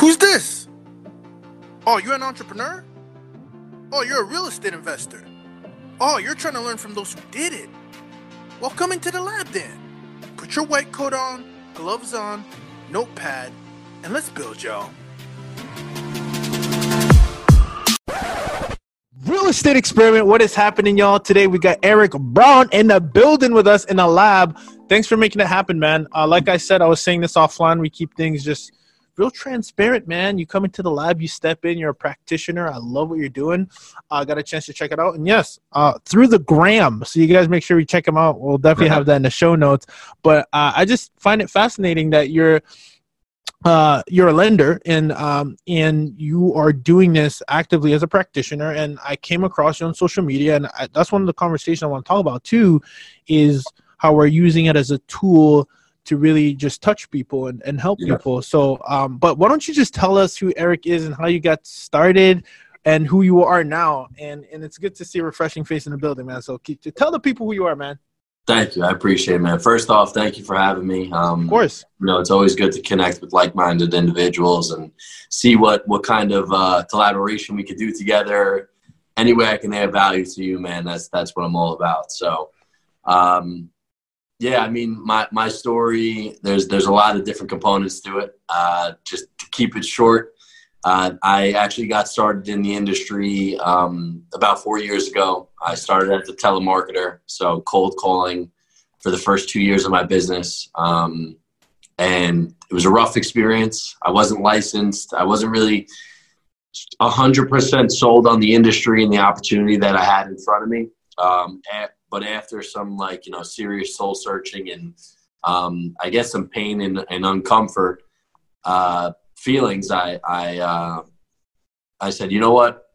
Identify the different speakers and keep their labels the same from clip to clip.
Speaker 1: Who's this? Oh, you're an entrepreneur? Oh, you're a real estate investor. Oh, you're trying to learn from those who did it. Well, come into the lab then. Put your white coat on, gloves on, notepad, and let's build, y'all.
Speaker 2: Real estate experiment. What is happening, y'all? Today we got Eric Brown in the building with us in the lab. Thanks for making it happen, man. Uh, like I said, I was saying this offline. We keep things just real transparent, man. You come into the lab, you step in, you're a practitioner. I love what you're doing. I uh, got a chance to check it out. And yes, uh, through the gram. So you guys make sure you check them out. We'll definitely have that in the show notes. But uh, I just find it fascinating that you're uh, you're a lender and um, and you are doing this actively as a practitioner. And I came across you on social media, and I, that's one of the conversations I want to talk about too, is how we're using it as a tool to really just touch people and, and help yeah. people. So, um, but why don't you just tell us who Eric is and how you got started and who you are now? And and it's good to see a refreshing face in the building, man. So keep, to tell the people who you are, man.
Speaker 3: Thank you. I appreciate it, man. First off, thank you for having me.
Speaker 2: Um, of course.
Speaker 3: You know, it's always good to connect with like-minded individuals and see what what kind of uh, collaboration we could do together. Any way I can add value to you, man. That's that's what I'm all about. So, um, yeah, I mean, my, my story, there's, there's a lot of different components to it. Uh, just to keep it short, uh, I actually got started in the industry um, about four years ago. I started as a telemarketer, so cold calling for the first two years of my business. Um, and it was a rough experience. I wasn't licensed. I wasn't really 100% sold on the industry and the opportunity that I had in front of me. Um, but after some like you know serious soul searching and um, I guess some pain and, and uncomfort uh, feelings, I I uh, I said, you know what?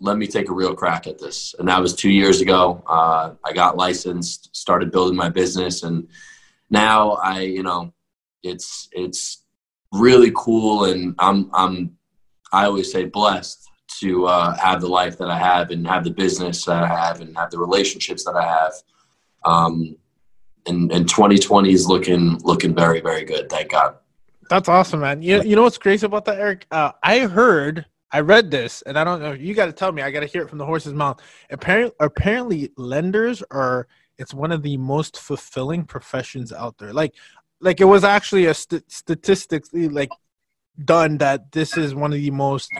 Speaker 3: Let me take a real crack at this. And that was two years ago. Uh, I got licensed, started building my business, and now I you know it's it's really cool, and I'm I'm I always say blessed to uh, have the life that I have and have the business that I have and have the relationships that I have. Um, and, and 2020 is looking looking very very good. Thank God.
Speaker 2: That's awesome, man. You, you know what's crazy about that, Eric? Uh, I heard, I read this, and I don't know. You got to tell me. I got to hear it from the horse's mouth. Apparently, apparently, lenders are. It's one of the most fulfilling professions out there. Like, like it was actually a st- statistically like done that this is one of the most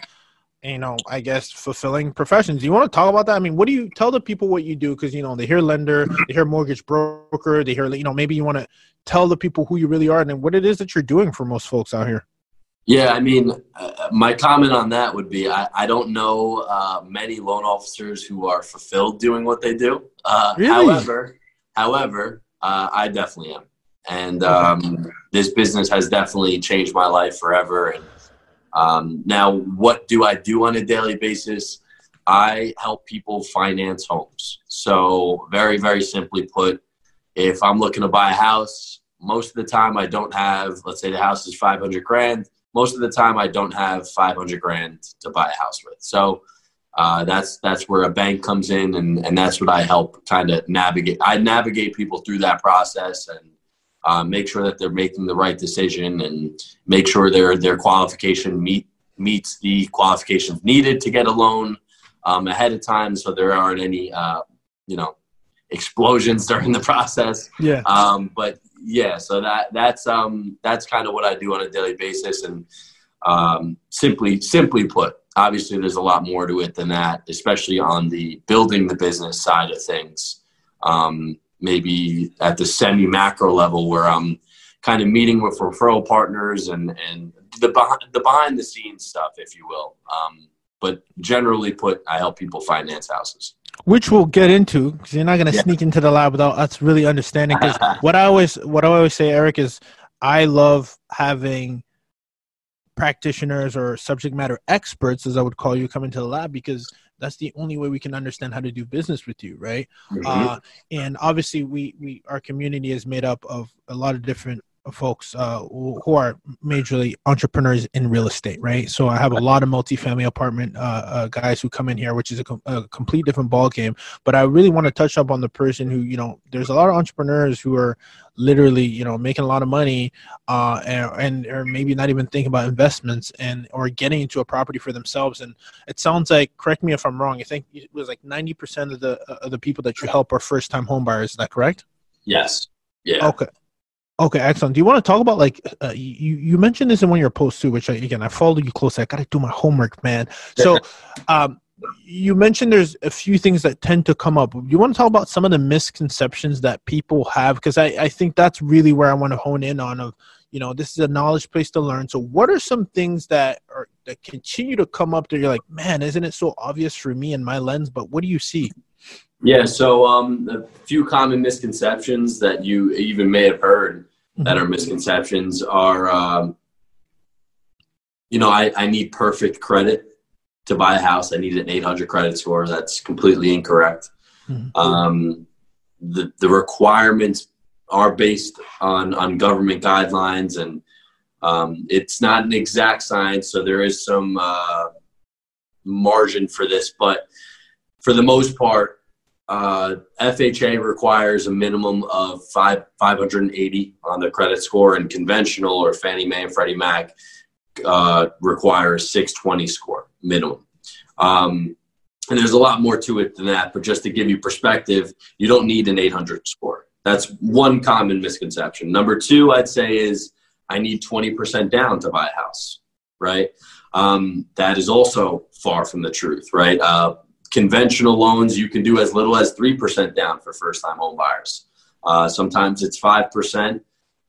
Speaker 2: you know, I guess fulfilling professions. You want to talk about that? I mean, what do you tell the people what you do? Because you know they hear lender, they hear mortgage broker, they hear you know maybe you want to tell the people who you really are and what it is that you're doing for most folks out here.
Speaker 3: Yeah, I mean, uh, my comment on that would be I, I don't know uh, many loan officers who are fulfilled doing what they do. Uh, really? However, however, uh, I definitely am, and um, this business has definitely changed my life forever. And um, now, what do I do on a daily basis? I help people finance homes. So, very, very simply put, if I'm looking to buy a house, most of the time I don't have, let's say the house is 500 grand. Most of the time I don't have 500 grand to buy a house with. So, uh, that's that's where a bank comes in, and, and that's what I help kind of navigate. I navigate people through that process and uh, make sure that they're making the right decision and make sure their their qualification meet meets the qualifications needed to get a loan um, ahead of time, so there aren't any uh, you know explosions during the process.
Speaker 2: Yeah.
Speaker 3: Um, but yeah, so that that's um, that's kind of what I do on a daily basis, and um, simply simply put, obviously there's a lot more to it than that, especially on the building the business side of things. Um, maybe at the semi macro level where I'm kind of meeting with referral partners and, and the, behind, the behind the scenes stuff, if you will. Um, but generally put, I help people finance houses.
Speaker 2: Which we'll get into because you're not going to yeah. sneak into the lab without us really understanding. Because what I always, what I always say, Eric, is I love having practitioners or subject matter experts, as I would call you, come into the lab because that's the only way we can understand how to do business with you right mm-hmm. uh, and obviously we we our community is made up of a lot of different folks uh, who are majorly entrepreneurs in real estate, right? So I have a lot of multifamily apartment uh, uh, guys who come in here, which is a, com- a, complete different ball game. But I really want to touch up on the person who, you know, there's a lot of entrepreneurs who are literally, you know, making a lot of money, uh, and, and or maybe not even thinking about investments and or getting into a property for themselves. And it sounds like, correct me if I'm wrong. I think it was like 90% of the of the people that you help are first time homebuyers. Is that correct?
Speaker 3: Yes. Yeah.
Speaker 2: Okay. Okay, excellent. Do you want to talk about like uh, you you mentioned this in one of your posts too, which I, again I follow you closely. I got to do my homework, man. So, um, you mentioned there's a few things that tend to come up. Do you want to talk about some of the misconceptions that people have because I I think that's really where I want to hone in on. Of you know this is a knowledge place to learn. So, what are some things that are that continue to come up that you're like, man, isn't it so obvious for me and my lens? But what do you see?
Speaker 3: Yeah, so um, a few common misconceptions that you even may have heard that are misconceptions are, um, you know, I, I need perfect credit to buy a house. I need an 800 credit score. That's completely incorrect. Mm-hmm. Um, the, the requirements are based on, on government guidelines and um, it's not an exact science. So there is some uh, margin for this, but for the most part, uh, FHA requires a minimum of five 580 on the credit score, and conventional or Fannie Mae and Freddie Mac uh, require 620 score minimum. Um, and there's a lot more to it than that, but just to give you perspective, you don't need an 800 score. That's one common misconception. Number two, I'd say is I need 20% down to buy a house, right? Um, that is also far from the truth, right? Uh, conventional loans, you can do as little as 3% down for first time home buyers. Uh, sometimes it's 5%.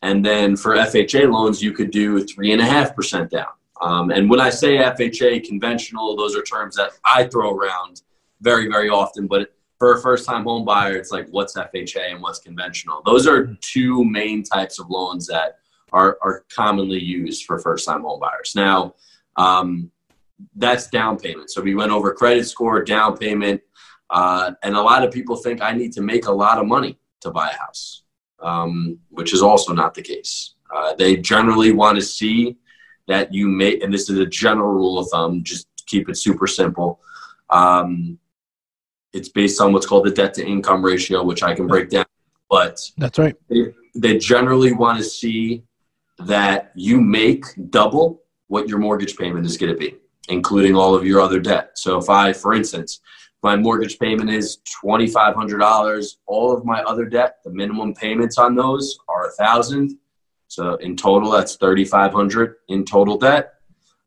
Speaker 3: And then for FHA loans, you could do 3.5% down. Um, and when I say FHA conventional, those are terms that I throw around very, very often. But for a first time home buyer, it's like what's FHA and what's conventional. Those are two main types of loans that are, are commonly used for first time home buyers. Now, um, that's down payment. So we went over credit score, down payment, uh, and a lot of people think I need to make a lot of money to buy a house, um, which is also not the case. Uh, they generally want to see that you make, and this is a general rule of thumb. Just keep it super simple. Um, it's based on what's called the debt to income ratio, which I can break down. But
Speaker 2: that's right.
Speaker 3: They, they generally want to see that you make double what your mortgage payment is going to be including all of your other debt. So if I, for instance, my mortgage payment is $2,500, all of my other debt, the minimum payments on those are a thousand. So in total, that's 3,500 in total debt.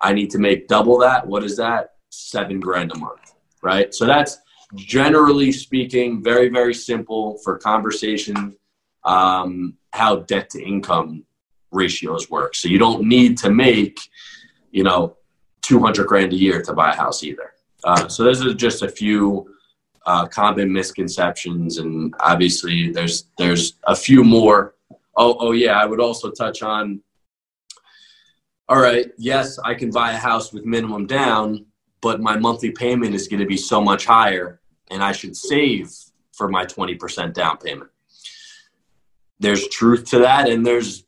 Speaker 3: I need to make double that. What is that? Seven grand a month, right? So that's generally speaking, very, very simple for conversation, um, how debt to income ratios work. So you don't need to make, you know, 200 grand a year to buy a house either. Uh, so those are just a few uh, common misconceptions, and obviously there's there's a few more. Oh, oh yeah, I would also touch on. All right, yes, I can buy a house with minimum down, but my monthly payment is going to be so much higher, and I should save for my 20% down payment. There's truth to that, and there's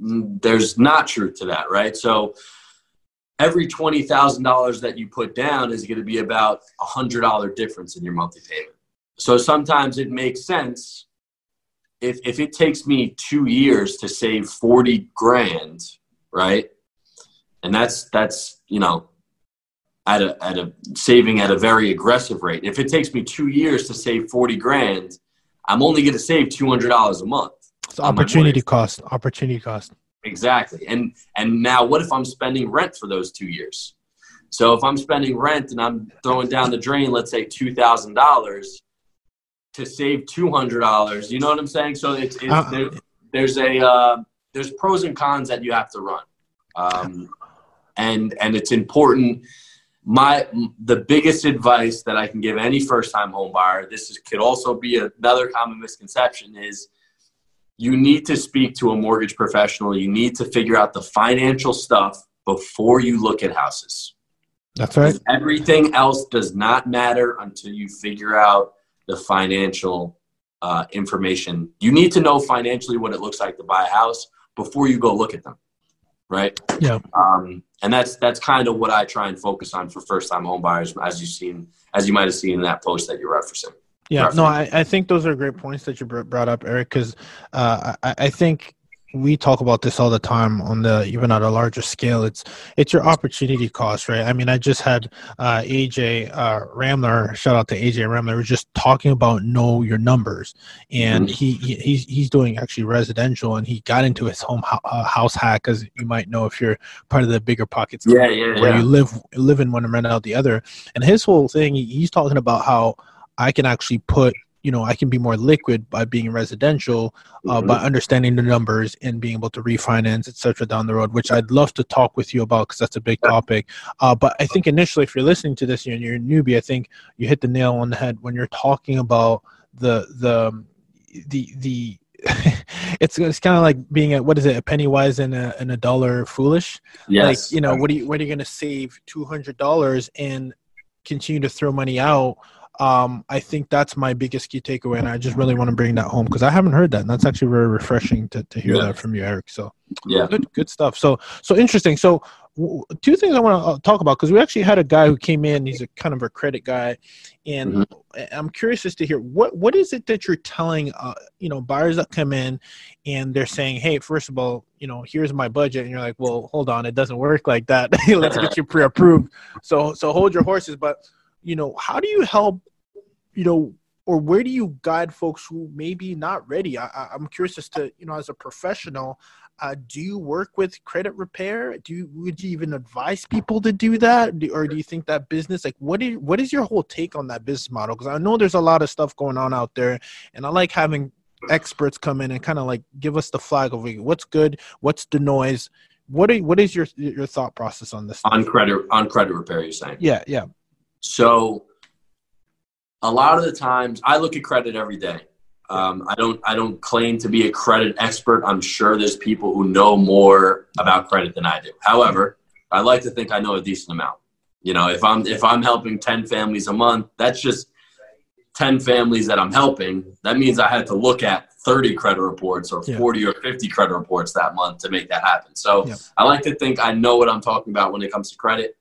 Speaker 3: there's not truth to that, right? So every $20,000 that you put down is going to be about a $100 difference in your monthly payment. So sometimes it makes sense if, if it takes me two years to save 40 grand, right? And that's, that's, you know, at a, at a saving at a very aggressive rate. If it takes me two years to save 40 grand, I'm only going to save $200 a month.
Speaker 2: It's opportunity cost, opportunity cost.
Speaker 3: Exactly. And and now what if I'm spending rent for those two years? So if I'm spending rent and I'm throwing down the drain, let's say two thousand dollars to save two hundred dollars, you know what I'm saying? So it's, it's uh, there, there's a uh, there's pros and cons that you have to run, um, and and it's important. My the biggest advice that I can give any first time home buyer, this is, could also be another common misconception, is you need to speak to a mortgage professional. You need to figure out the financial stuff before you look at houses.
Speaker 2: That's right.
Speaker 3: Everything else does not matter until you figure out the financial uh, information. You need to know financially what it looks like to buy a house, before you go look at them, right?
Speaker 2: Yeah.
Speaker 3: Um, and that's that's kind of what I try and focus on for first time home buyers, as you've seen, as you might have seen in that post that you're referencing.
Speaker 2: Yeah, no, I, I think those are great points that you brought up, Eric, because uh, I, I think we talk about this all the time on the even at a larger scale. It's it's your opportunity cost right? I mean i just had uh, aj uh, ramler shout out to aj ramler was just talking about know your numbers. And mm-hmm. he, he, he's he's doing actually residential and he got into his home ho- uh, house hack as you might know if you're part of the BiggerPockets
Speaker 3: yeah, yeah,
Speaker 2: where
Speaker 3: yeah.
Speaker 2: you live live in one and rent out the other. And his whole thing he's talking about how i can actually put you know i can be more liquid by being residential uh, mm-hmm. by understanding the numbers and being able to refinance etc down the road which i'd love to talk with you about because that's a big topic uh, but i think initially if you're listening to this and you're a newbie i think you hit the nail on the head when you're talking about the the the the it's it's kind of like being a what is it a penny wise and a, and a dollar foolish
Speaker 3: yes.
Speaker 2: like you know what are you what are you going to save $200 and continue to throw money out um, I think that's my biggest key takeaway, and I just really want to bring that home because I haven't heard that, and that's actually very refreshing to, to hear yeah. that from you, Eric. So,
Speaker 3: yeah,
Speaker 2: good, good stuff. So, so interesting. So, w- two things I want to uh, talk about because we actually had a guy who came in. He's a kind of a credit guy, and mm-hmm. I'm curious as to hear what what is it that you're telling, uh, you know, buyers that come in, and they're saying, hey, first of all, you know, here's my budget, and you're like, well, hold on, it doesn't work like that. Let's get you pre-approved. So, so hold your horses, but you know, how do you help, you know, or where do you guide folks who maybe not ready? I, am curious as to, you know, as a professional, uh, do you work with credit repair? Do you, would you even advise people to do that, do, or do you think that business, like, what is what is your whole take on that business model? Because I know there's a lot of stuff going on out there, and I like having experts come in and kind of like give us the flag of what's good, what's the noise. What are, what is your your thought process on this?
Speaker 3: On credit on credit repair, you're saying?
Speaker 2: Yeah, yeah.
Speaker 3: So a lot of the times I look at credit every day. Um, I don't I don't claim to be a credit expert. I'm sure there's people who know more about credit than I do. However, I like to think I know a decent amount. You know, if I'm if I'm helping 10 families a month, that's just 10 families that I'm helping. That means I had to look at 30 credit reports or 40 yeah. or 50 credit reports that month to make that happen. So yeah. I like to think I know what I'm talking about when it comes to credit.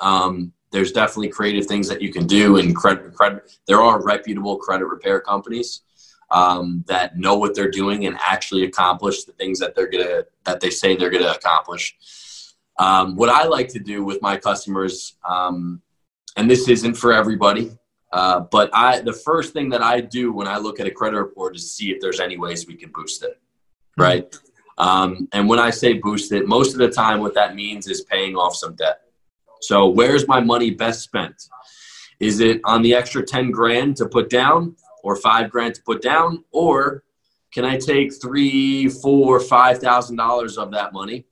Speaker 3: Um, there's definitely creative things that you can do and credit credit there are reputable credit repair companies um, that know what they're doing and actually accomplish the things that they're gonna that they say they're gonna accomplish. Um, what i like to do with my customers um, and this isn't for everybody uh, but i the first thing that i do when i look at a credit report is see if there's any ways we can boost it right? Um, and when i say boost it most of the time what that means is paying off some debt so where's my money best spent? Is it on the extra 10 grand to put down or five grand to put down? Or can I take three, four, five thousand dollars of that money,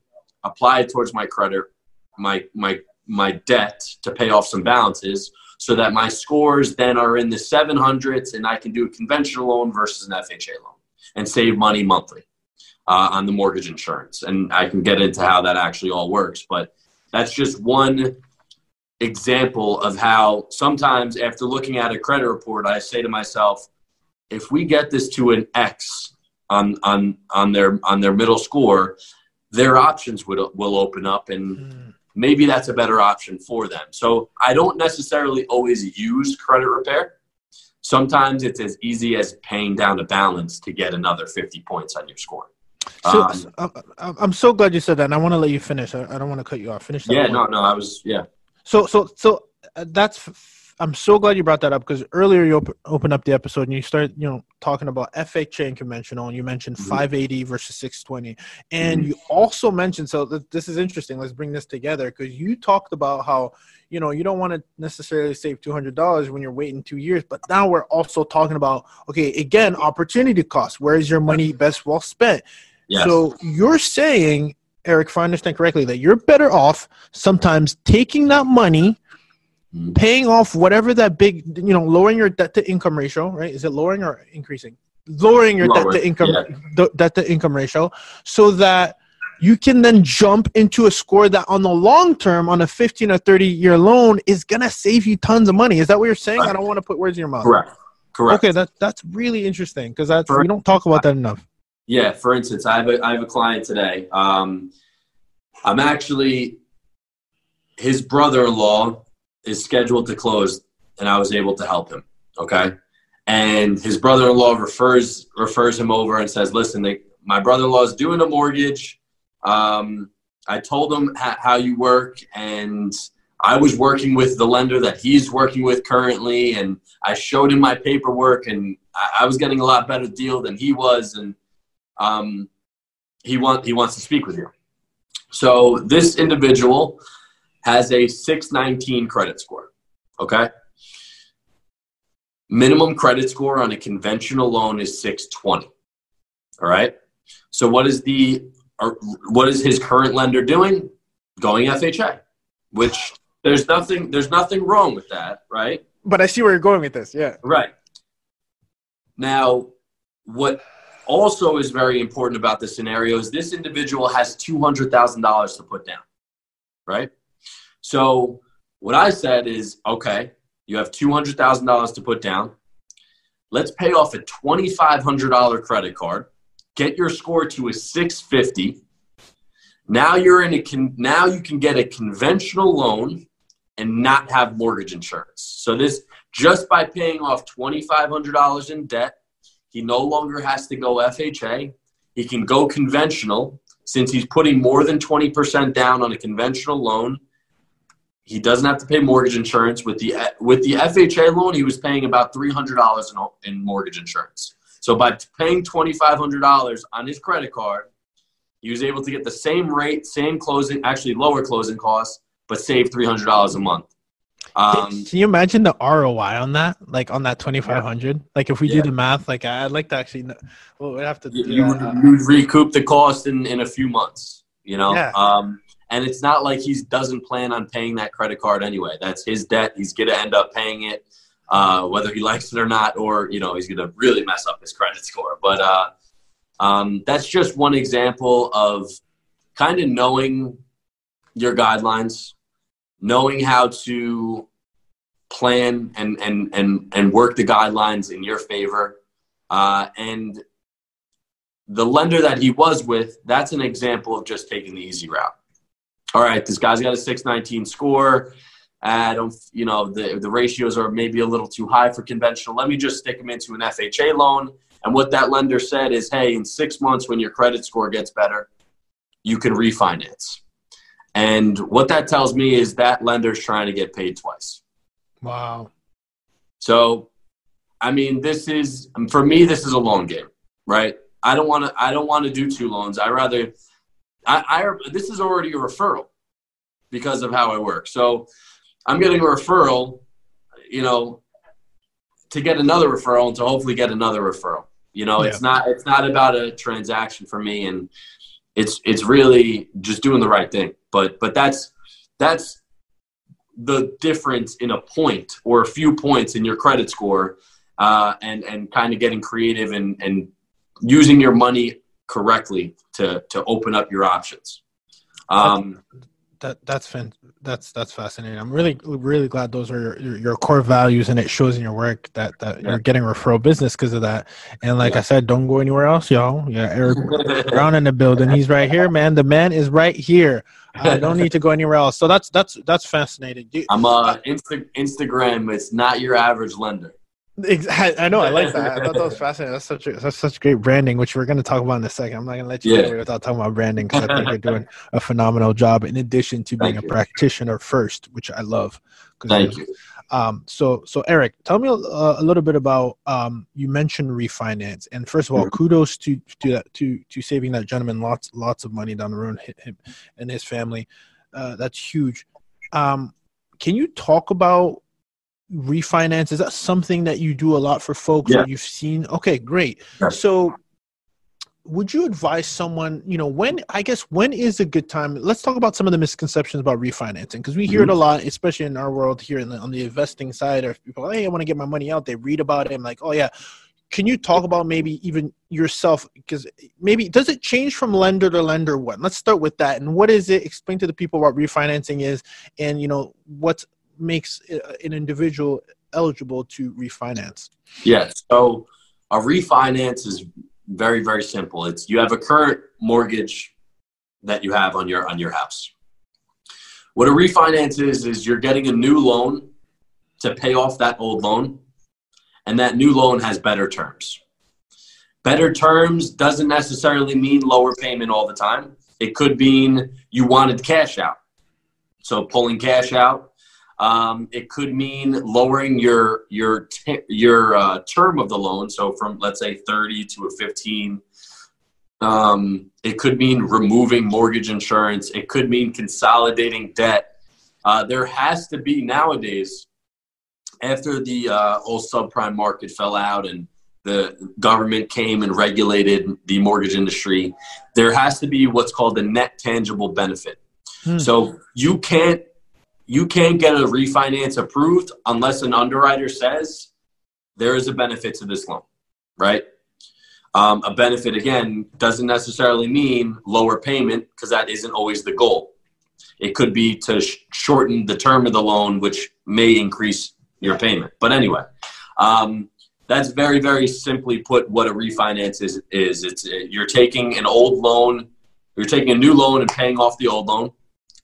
Speaker 3: apply it towards my credit, my my my debt to pay off some balances so that my scores then are in the 700s and I can do a conventional loan versus an FHA loan and save money monthly uh, on the mortgage insurance. And I can get into how that actually all works. But that's just one example of how sometimes after looking at a credit report, I say to myself, if we get this to an X on on on their on their middle score, their options would will open up and hmm. maybe that's a better option for them. So I don't necessarily always use credit repair. Sometimes it's as easy as paying down a balance to get another 50 points on your score.
Speaker 2: So, um, I'm so glad you said that. And I want to let you finish. I, I don't want to cut you off. Finish. That
Speaker 3: yeah, no, no. I was yeah.
Speaker 2: So, so, so uh, that's. I'm so glad you brought that up because earlier you op- opened up the episode and you started, you know, talking about FHA and conventional, and you mentioned mm-hmm. 580 versus 620, and mm-hmm. you also mentioned. So th- this is interesting. Let's bring this together because you talked about how you know you don't want to necessarily save $200 when you're waiting two years, but now we're also talking about okay, again, opportunity cost. Where is your money best well spent?
Speaker 3: Yes.
Speaker 2: So you're saying, Eric, if I understand correctly, that you're better off sometimes taking that money, mm-hmm. paying off whatever that big, you know, lowering your debt to income ratio, right? Is it lowering or increasing? Lowering your debt to income yeah. debt to income ratio, so that you can then jump into a score that on the long term on a 15 or 30 year loan is going to save you tons of money is that what you're saying i don't want to put words in your mouth
Speaker 3: correct correct
Speaker 2: okay that, that's really interesting because that's we don't talk about that enough
Speaker 3: Yeah, for instance, I have a I have a client today. Um, I'm actually his brother-in-law is scheduled to close, and I was able to help him. Okay, and his brother-in-law refers refers him over and says, "Listen, they, my brother-in-law is doing a mortgage. Um, I told him ha- how you work, and I was working with the lender that he's working with currently, and I showed him my paperwork, and I, I was getting a lot better deal than he was, and um, he want he wants to speak with you. So this individual has a 619 credit score. Okay. Minimum credit score on a conventional loan is 620. All right. So what is the what is his current lender doing? Going FHA, which there's nothing there's nothing wrong with that, right?
Speaker 2: But I see where you're going with this. Yeah.
Speaker 3: Right. Now, what also is very important about this scenario is this individual has $200,000 to put down, right? So what I said is, okay, you have $200,000 to put down. Let's pay off a $2,500 credit card. Get your score to a 650. Now you're in a con- now you can get a conventional loan and not have mortgage insurance. So this just by paying off $2,500 in debt, he no longer has to go FHA. He can go conventional since he's putting more than 20% down on a conventional loan he doesn't have to pay mortgage insurance with the with the FHA loan. He was paying about three hundred dollars in, in mortgage insurance. So by paying twenty five hundred dollars on his credit card, he was able to get the same rate, same closing, actually lower closing costs, but save three hundred dollars a month.
Speaker 2: Um, Can you imagine the ROI on that? Like on that twenty five hundred? Yeah. Like if we yeah. do the math, like I'd like to actually. Know, well, we have to.
Speaker 3: You, you would recoup the cost in in a few months. You know. Yeah. Um, and it's not like he doesn't plan on paying that credit card anyway. That's his debt. He's going to end up paying it, uh, whether he likes it or not, or you know he's going to really mess up his credit score. But uh, um, that's just one example of kind of knowing your guidelines, knowing how to plan and and and and work the guidelines in your favor, uh, and the lender that he was with. That's an example of just taking the easy route all right, this guy's got a 619 score. I don't, you know, the, the ratios are maybe a little too high for conventional. Let me just stick him into an FHA loan. And what that lender said is, hey, in six months, when your credit score gets better, you can refinance. And what that tells me is that lender's trying to get paid twice.
Speaker 2: Wow.
Speaker 3: So, I mean, this is for me. This is a loan game, right? I don't want to. I don't want to do two loans. I rather I, I this is already a referral because of how I work. So I'm getting a referral, you know, to get another referral and to hopefully get another referral. You know, yeah. it's not it's not about a transaction for me, and it's it's really just doing the right thing. But but that's that's the difference in a point or a few points in your credit score, uh, and and kind of getting creative and and using your money correctly to to open up your options. Um,
Speaker 2: that that's fan, that's that's fascinating. I'm really really glad those are your, your, core values, and it shows in your work that that yeah. you're getting referral business because of that. And like yeah. I said, don't go anywhere else, y'all. Yeah, Eric Brown in the building. He's right here, man. The man is right here. I don't need to go anywhere else. So that's that's that's fascinating.
Speaker 3: I'm uh Insta- Instagram. It's not your average lender.
Speaker 2: I know. I like that. I thought that was fascinating. That's such a, that's such great branding, which we're going to talk about in a second. I'm not going to let you yeah. get away without talking about branding because I think you're doing a phenomenal job. In addition to being Thank a you. practitioner first, which I love.
Speaker 3: Thank you.
Speaker 2: Um, so, so Eric, tell me a, a little bit about. Um, you mentioned refinance, and first of all, mm-hmm. kudos to to that to to saving that gentleman lots lots of money down the road, him and his family. Uh, that's huge. Um, can you talk about refinance? Is that something that you do a lot for folks yeah. you've seen? Okay great. Yeah. so would you advise someone you know when i guess when is a good time? Let's talk about some of the misconceptions about refinancing because we hear mm-hmm. it a lot especially in our world here the, on the investing side or people hey i want to get my money out. They read about it i'm like oh yeah. Can you talk about maybe even yourself because maybe does it change from lender to lender what let's start with that and what is it? Explain to the people what refinancing is and you know what's makes uh, an individual eligible to refinance?
Speaker 3: Yeah. So a refinance is very very simple. It's you have a current mortgage that you have on your on your house. What a refinance is is you're getting a new loan to pay off that old loan, and that new loan has better terms. Better terms doesn't necessarily mean lower payment all the time. It could mean you wanted cash out, so pulling cash out. Um, it could mean lowering your your t- your uh, term of the loan, so from let's say 30 to a 15 um, it could mean removing mortgage insurance. It could mean consolidating debt. Uh, there has to be nowadays, after the uh, old subprime market fell out and the government came and regulated the mortgage industry, there has to be what's called a net tangible benefit. Hmm. So you can't you can't get a refinance approved unless an underwriter says there is a benefit to this loan, right? Um, a benefit, again, doesn't necessarily mean lower payment because that isn't always the goal. It could be to sh- shorten the term of the loan, which may increase your payment. But anyway, um, that's very, very simply put what a refinance is. Is it's you're taking an old loan, you're taking a new loan and paying off the old loan,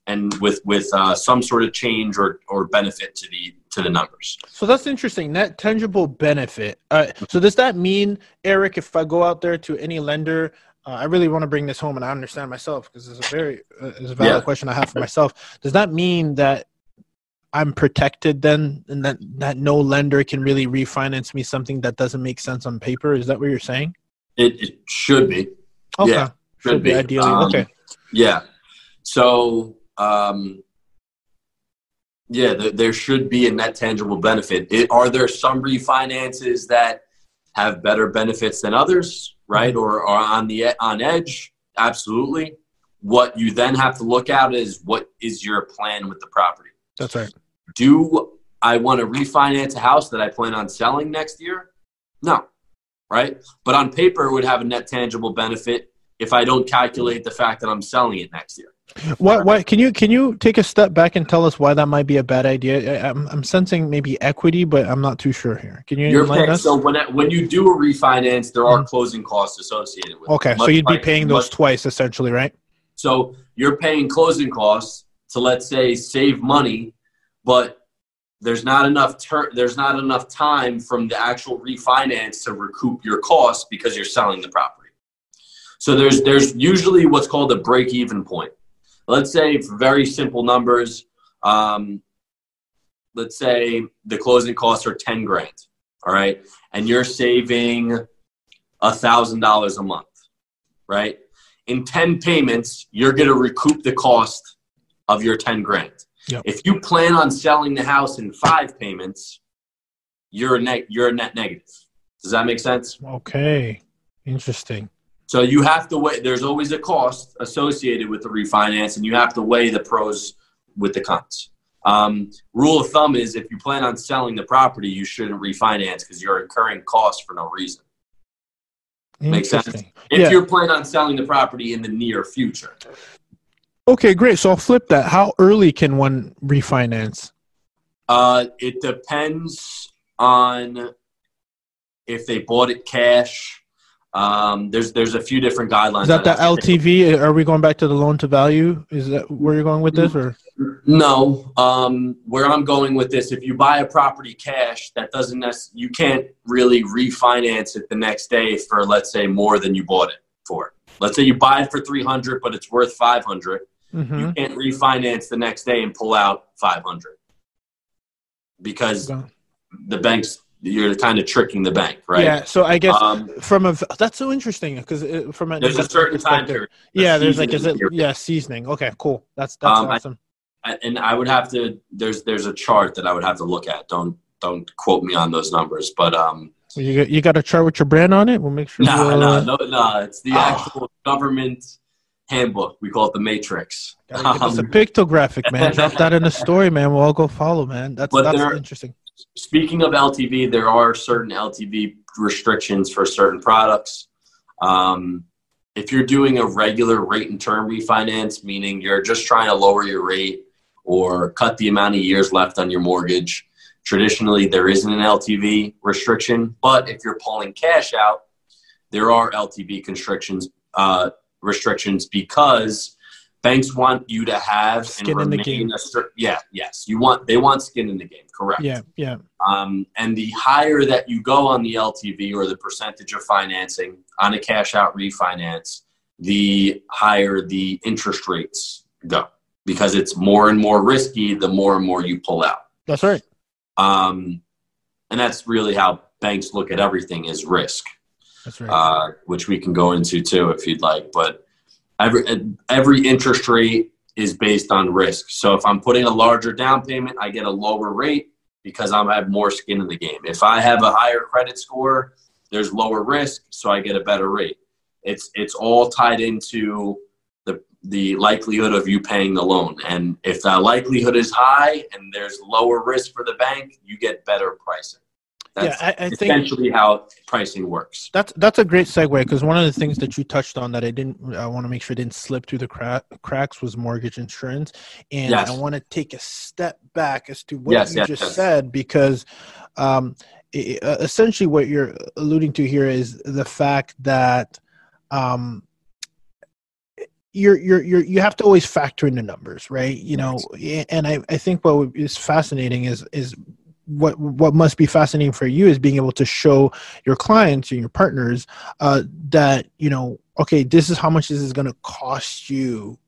Speaker 3: and with with uh, some sort of change or or benefit to the to the numbers.
Speaker 2: So that's interesting. Net tangible benefit. Uh, so does that mean, Eric, if I go out there to any lender, uh, I really want to bring this home, and I understand myself because it's a very uh, it's a valid yeah. question I have for myself. Does that mean that I'm protected then, and that that no lender can really refinance me something that doesn't make sense on paper? Is that what you're saying?
Speaker 3: It, it should be.
Speaker 2: Okay. Yeah, should, should be. be ideally. Um, okay.
Speaker 3: Yeah. So um, yeah, th- there should be a net tangible benefit. It, are there some refinances that have better benefits than others, right? Or are on the on edge? Absolutely. What you then have to look at is what is your plan with the property.
Speaker 2: That's right.
Speaker 3: Do I want to refinance a house that I plan on selling next year? No, right? But on paper, it would have a net tangible benefit if I don't calculate the fact that I'm selling it next year.
Speaker 2: What? Why? Can you can you take a step back and tell us why that might be a bad idea? I'm, I'm sensing maybe equity, but I'm not too sure here. Can you
Speaker 3: You're paying, us? So when when you do a refinance, there are mm-hmm. closing costs associated with. It.
Speaker 2: Okay,
Speaker 3: it.
Speaker 2: so you'd be paying those much, twice essentially, right?
Speaker 3: So you're paying closing costs to let's say save money, but there's not enough ter- there's not enough time from the actual refinance to recoup your costs because you're selling the property. So there's there's usually what's called a break even point let's say for very simple numbers, um, let's say the closing costs are 10 grand, all right? And you're saving a thousand dollars a month, right? In 10 payments, you're going to recoup the cost of your 10 grand. Yep. If you plan on selling the house in five payments, you're a net, you're a net negative. Does that make sense?
Speaker 2: Okay. Interesting.
Speaker 3: So you have to weigh. There's always a cost associated with the refinance, and you have to weigh the pros with the cons. Um, rule of thumb is if you plan on selling the property, you shouldn't refinance because you're incurring costs for no reason. Makes sense. If yeah. you're planning on selling the property in the near future.
Speaker 2: Okay, great. So I'll flip that. How early can one refinance?
Speaker 3: Uh, it depends on if they bought it cash um, there's there's a few different guidelines.
Speaker 2: Is that the LTV? Are we going back to the loan to value? Is that where you're going with this, or
Speaker 3: no? Um, where I'm going with this, if you buy a property cash, that doesn't necessarily you can't really refinance it the next day for let's say more than you bought it for. Let's say you buy it for 300, but it's worth 500. Mm-hmm. You can't refinance the next day and pull out 500 because the banks you're kind of tricking the bank, right?
Speaker 2: Yeah. So I guess um, from a that's so interesting because from a
Speaker 3: there's a certain time period.
Speaker 2: Yeah, there's like is it period. yeah seasoning. Okay, cool. That's that's um, awesome.
Speaker 3: I, and I would have to there's there's a chart that I would have to look at. Don't don't quote me on those numbers, but um.
Speaker 2: You got, you got a chart with your brand on it. We'll make sure.
Speaker 3: No, no, no, no. It's the oh. actual government handbook. We call it the Matrix.
Speaker 2: Um, it's a pictographic, man. Drop that in the story, man. We'll all go follow, man. That's that's there, interesting.
Speaker 3: Speaking of LTV, there are certain LTV restrictions for certain products. Um, if you're doing a regular rate and term refinance, meaning you're just trying to lower your rate or cut the amount of years left on your mortgage, traditionally there isn't an LTV restriction. But if you're pulling cash out, there are LTV constrictions uh, restrictions because banks want you to have
Speaker 2: skin in the game.
Speaker 3: A, yeah, yes, you want they want skin in the game. Correct.
Speaker 2: Yeah, yeah.
Speaker 3: Um, and the higher that you go on the LTV or the percentage of financing on a cash out refinance, the higher the interest rates go because it's more and more risky the more and more you pull out.
Speaker 2: That's right.
Speaker 3: Um, and that's really how banks look at everything is risk.
Speaker 2: That's right.
Speaker 3: Uh, which we can go into too if you'd like. But every every interest rate is based on risk. So if I'm putting a larger down payment, I get a lower rate because I have more skin in the game. If I have a higher credit score, there's lower risk, so I get a better rate. It's it's all tied into the the likelihood of you paying the loan. And if that likelihood is high and there's lower risk for the bank, you get better pricing. That's yeah, I, I essentially think how pricing works.
Speaker 2: That's that's a great segue because one of the things that you touched on that I didn't, I want to make sure didn't slip through the crack, cracks was mortgage insurance, and yes. I want to take a step back as to what yes, you yes, just said because um, uh, essentially what you're alluding to here is the fact that um, you're you're you're you have to always factor in the numbers right you know and i i think what is fascinating is is what what must be fascinating for you is being able to show your clients and your partners uh, that you know okay this is how much this is going to cost you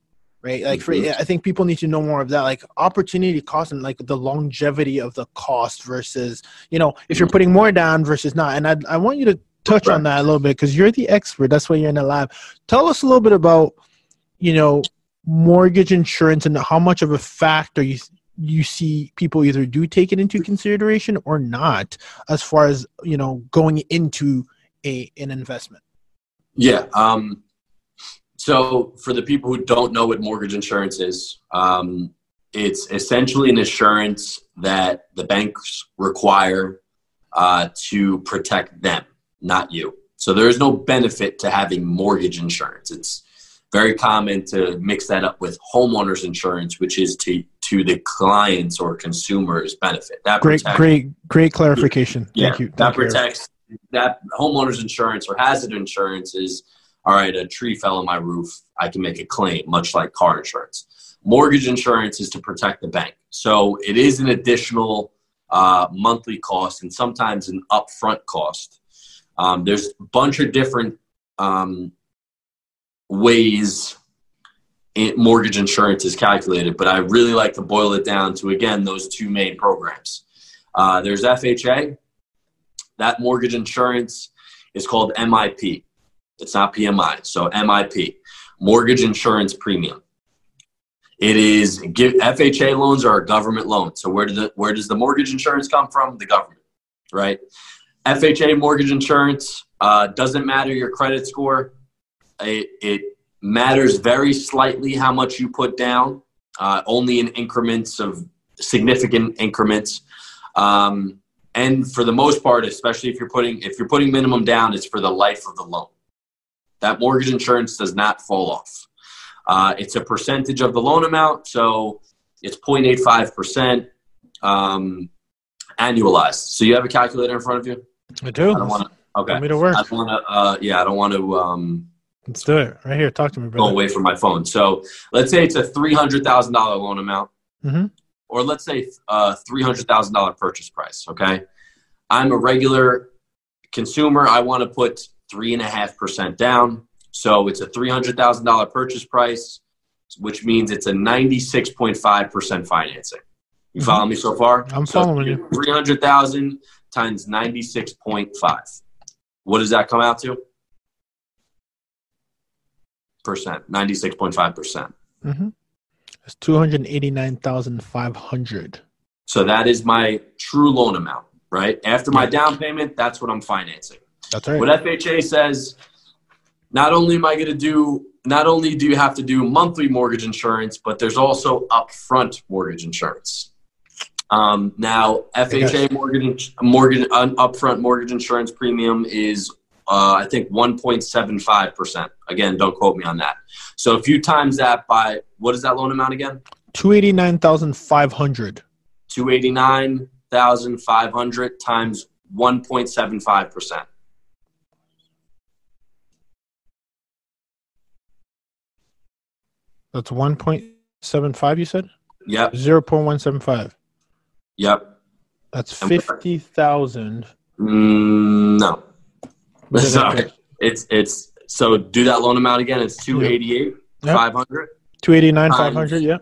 Speaker 2: right? Like for mm-hmm. i think people need to know more of that like opportunity cost and like the longevity of the cost versus you know if you're putting more down versus not. And i, I want you to touch on that a little bit because you're the expert. That's why you're in the lab. Tell us a little bit about you know mortgage insurance and how much of a factor you you see people either do take it into consideration or not as far as you know going into a an investment.
Speaker 3: Yeah um so for the people who don't know what mortgage insurance is um it's essentially an insurance that the banks require uh, to protect them not you. So there is no benefit to having mortgage insurance. It's very common to mix that up with homeowners insurance, which is to to the clients or consumers benefit.
Speaker 2: That great, protects, great, great clarification. Yeah, Thank you.
Speaker 3: That Thank protects you. that homeowners insurance or hazard insurance is all right. A tree fell on my roof. I can make a claim, much like car insurance. Mortgage insurance is to protect the bank, so it is an additional uh, monthly cost and sometimes an upfront cost. Um, there's a bunch of different um, ways mortgage insurance is calculated, but I really like to boil it down to, again, those two main programs. Uh, there's FHA. That mortgage insurance is called MIP. It's not PMI. So MIP, mortgage insurance premium. It is FHA loans are a government loan. So where, do the, where does the mortgage insurance come from? The government, right? FHA mortgage insurance uh, doesn't matter your credit score it, it matters very slightly how much you put down, uh, only in increments of significant increments. Um, and for the most part, especially if you're putting if you're putting minimum down, it's for the life of the loan. That mortgage insurance does not fall off. Uh, it's a percentage of the loan amount, so it's 0.85 percent um, annualized. So you have a calculator in front of you?
Speaker 2: I do.
Speaker 3: I don't want to. Okay.
Speaker 2: Want me to work.
Speaker 3: I don't want to. Uh, yeah, I don't want to. Um,
Speaker 2: Let's do it right here. Talk to me, brother.
Speaker 3: Go away from my phone. So let's say it's a three hundred thousand dollar loan amount,
Speaker 2: mm-hmm.
Speaker 3: or let's say a uh, three hundred thousand dollar purchase price. Okay, I'm a regular consumer. I want to put three and a half percent down. So it's a three hundred thousand dollar purchase price, which means it's a ninety six point five percent financing. You mm-hmm. follow me so far?
Speaker 2: I'm so following you.
Speaker 3: Three hundred thousand times ninety six point five. What does that come out to? Percent, ninety six point five percent.
Speaker 2: Mm-hmm. It's two hundred eighty nine thousand five hundred.
Speaker 3: So that is my true loan amount, right? After my down payment, that's what I'm financing.
Speaker 2: That's right.
Speaker 3: What FHA says, not only am I going to do, not only do you have to do monthly mortgage insurance, but there's also upfront mortgage insurance. Um, now, FHA mortgage mortgage upfront mortgage insurance premium is uh, I think 1.75%. Again, don't quote me on that. So if you times that by what is that loan amount again?
Speaker 2: 289,500.
Speaker 3: 289,500 times 1.75%.
Speaker 2: That's 1.75 you said?
Speaker 3: Yep.
Speaker 2: 0.175.
Speaker 3: Yep.
Speaker 2: That's 50,000.
Speaker 3: Mm, no. Sorry. It's it's so do that loan amount again. It's two eighty eight
Speaker 2: Yep.
Speaker 3: five hundred
Speaker 2: 289,
Speaker 3: Times-
Speaker 2: 500, yeah.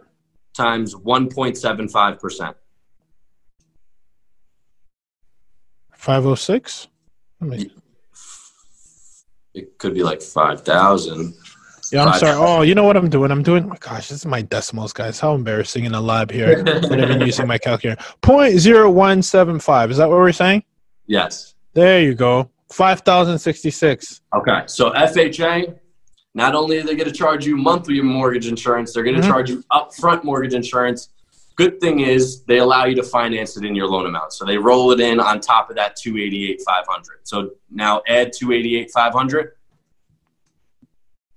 Speaker 3: times one point seven five percent.
Speaker 2: 506. Let me-
Speaker 3: It could be like five thousand.
Speaker 2: Yeah, I'm
Speaker 3: Five.
Speaker 2: sorry. Oh, you know what I'm doing? I'm doing. Oh gosh, this is my decimals, guys. How embarrassing in a lab here. I've been using my calculator. Point zero one seven five. Is that what we're saying?
Speaker 3: Yes.
Speaker 2: There you go. Five thousand sixty six.
Speaker 3: Okay. So FHA, not only are they going to charge you monthly mortgage insurance, they're going to
Speaker 2: Mhm.
Speaker 3: charge you upfront mortgage insurance. Good thing is they allow you to finance it in your loan amount. So they roll it in on top of that 288 500. So now add 288 500.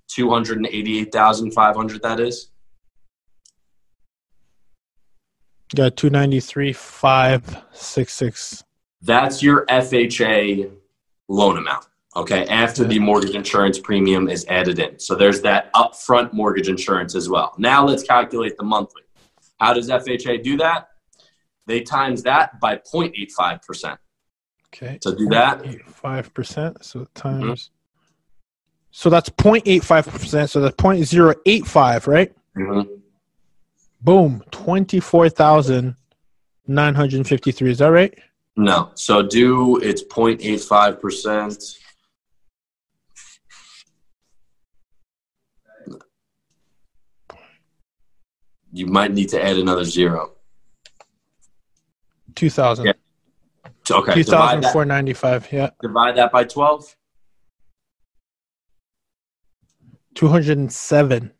Speaker 3: 288,500 that is.
Speaker 2: Got two ninety three five six six.
Speaker 3: That's your FHA loan amount. Okay, after the mortgage insurance premium is added in. So there's that upfront mortgage insurance as well. Now let's calculate the monthly. How does FHA do that? They times that by 0.85%.
Speaker 2: Okay.
Speaker 3: So do that.
Speaker 2: Five percent. So times. So that's 0.85 percent. So that's 0.085, right?
Speaker 3: Mhm.
Speaker 2: Boom. Twenty four thousand nine hundred fifty three. Is that right?
Speaker 3: No. So do it's 0.85%. You might need to add another zero.
Speaker 2: Two thousand.
Speaker 3: Yeah. Okay.
Speaker 2: Two thousand four ninety five. Yeah.
Speaker 3: Divide that by 12.
Speaker 2: Two hundred and seven.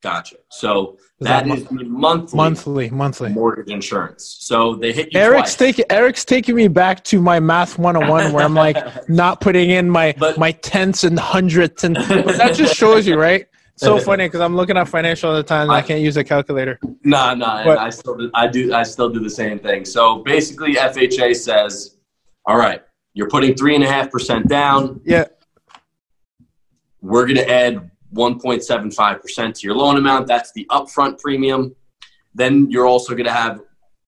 Speaker 3: Gotcha. So that
Speaker 2: that
Speaker 3: is monthly,
Speaker 2: Monthly. Monthly.
Speaker 3: mortgage insurance. So they hit you
Speaker 2: Eric's taking Eric's taking me back to my math 101 where I'm like not putting in my
Speaker 3: But-
Speaker 2: my tenths and hundredths and but that just shows you, right? So funny because I'm looking at financial all the time and I can't use a calculator.
Speaker 3: No, no, and
Speaker 2: But-
Speaker 3: I still do, I do I still do the same thing. So basically, FHA says, all right, you're putting three and a half percent down.
Speaker 2: Yeah.
Speaker 3: We're going to add 1.75 percent to your loan amount. That's the upfront premium. Then you're also going to have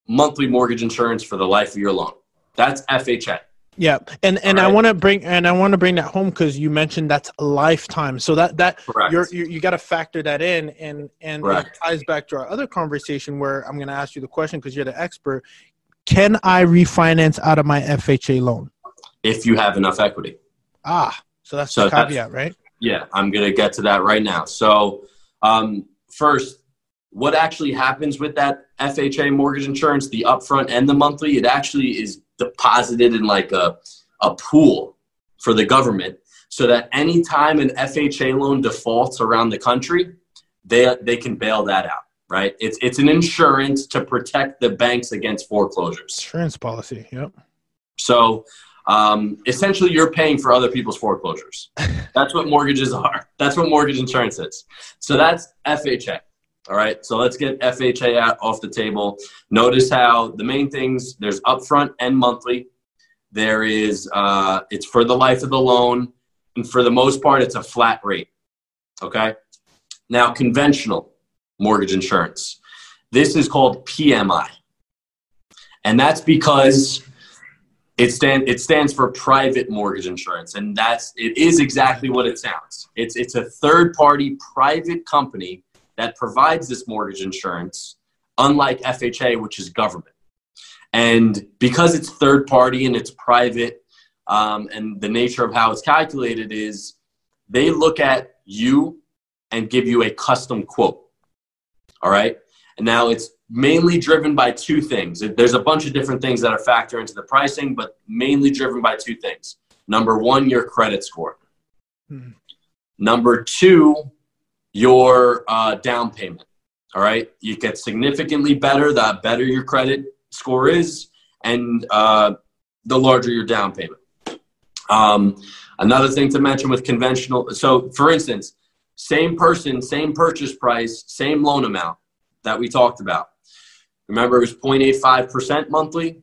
Speaker 3: monthly mortgage insurance for the life of your loan. That's FHA.
Speaker 2: Yeah, and and I want to bring and I want to bring that home because you mentioned that's a lifetime. So that that you're, you you got to factor that in, and and it ties back to our other conversation where I'm going to ask you the question because you're the expert. Can I refinance out of my FHA loan?
Speaker 3: if you have enough equity.
Speaker 2: Ah, so that's
Speaker 3: So
Speaker 2: the
Speaker 3: that's-
Speaker 2: caveat, right?
Speaker 3: Yeah, I'm going to get to that right now. So, um, first, what actually happens with that FHA mortgage insurance, the upfront and the monthly, it actually is deposited in like a, a pool for the government so that anytime an FHA loan defaults around the country, they, they can bail that out, right? It's, it's an insurance to protect the banks against foreclosures.
Speaker 2: Insurance policy. Yep.
Speaker 3: So um, essentially, you're paying for other people's foreclosures. That's what mortgages are. That's what mortgage insurance is. So that's FHA. All right. So let's get FHA out off the table. Notice how the main things there's upfront and monthly. There is uh, it's for the life of the loan, and for the most part, it's a flat rate. Okay. Now, conventional mortgage insurance. This is called PMI, and that's because it stand it stands for private mortgage insurance, and that's it is exactly what it sounds. It's it's a third party private company that provides this mortgage insurance, unlike FHA, which is government. And because it's third party and it's private, um, and the nature of how it's calculated is they look at you and give you a custom quote. All right. And now it's mainly driven by two things. There's a bunch of different things that are factor into the pricing, but mainly driven by two things. Number one, your credit score.
Speaker 2: Hmm.
Speaker 3: Number two, your uh, down payment. All right. You get significantly better the better your credit score is, and uh, the larger your down payment. Um, another thing to mention with conventional so, for instance, same person, same purchase price, same loan amount that we talked about. Remember, it was 0.85% monthly.